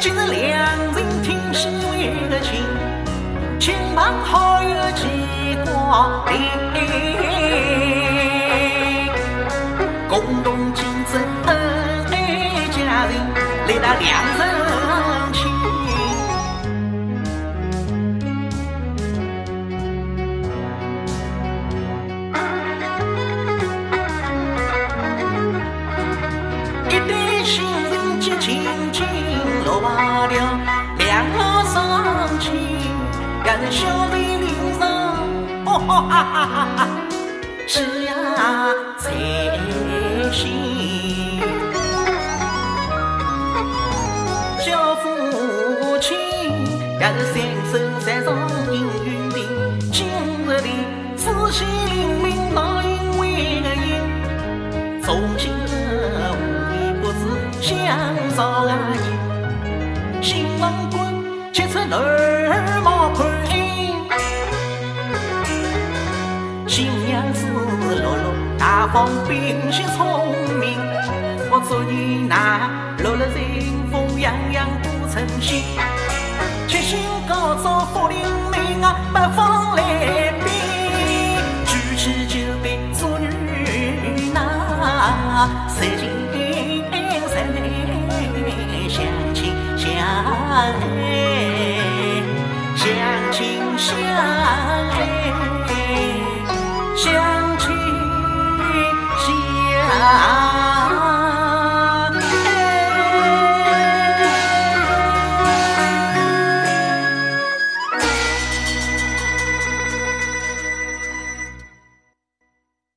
今日良人听心为了情，亲朋好友齐光临，共同见证恩爱佳人，来到两人。落罢了，两老上亲，两人笑对脸上，哦哈哈哈哈哈，是呀才行。小夫妻也是三生三世姻缘定，今日里仔细灵明那因为个因，从今郎官切出儿毛看新娘子落落大方秉性聪明，我祝你那落落幸福样样都称心。七星高照福临门啊，八方来宾，举起酒杯祝女那三情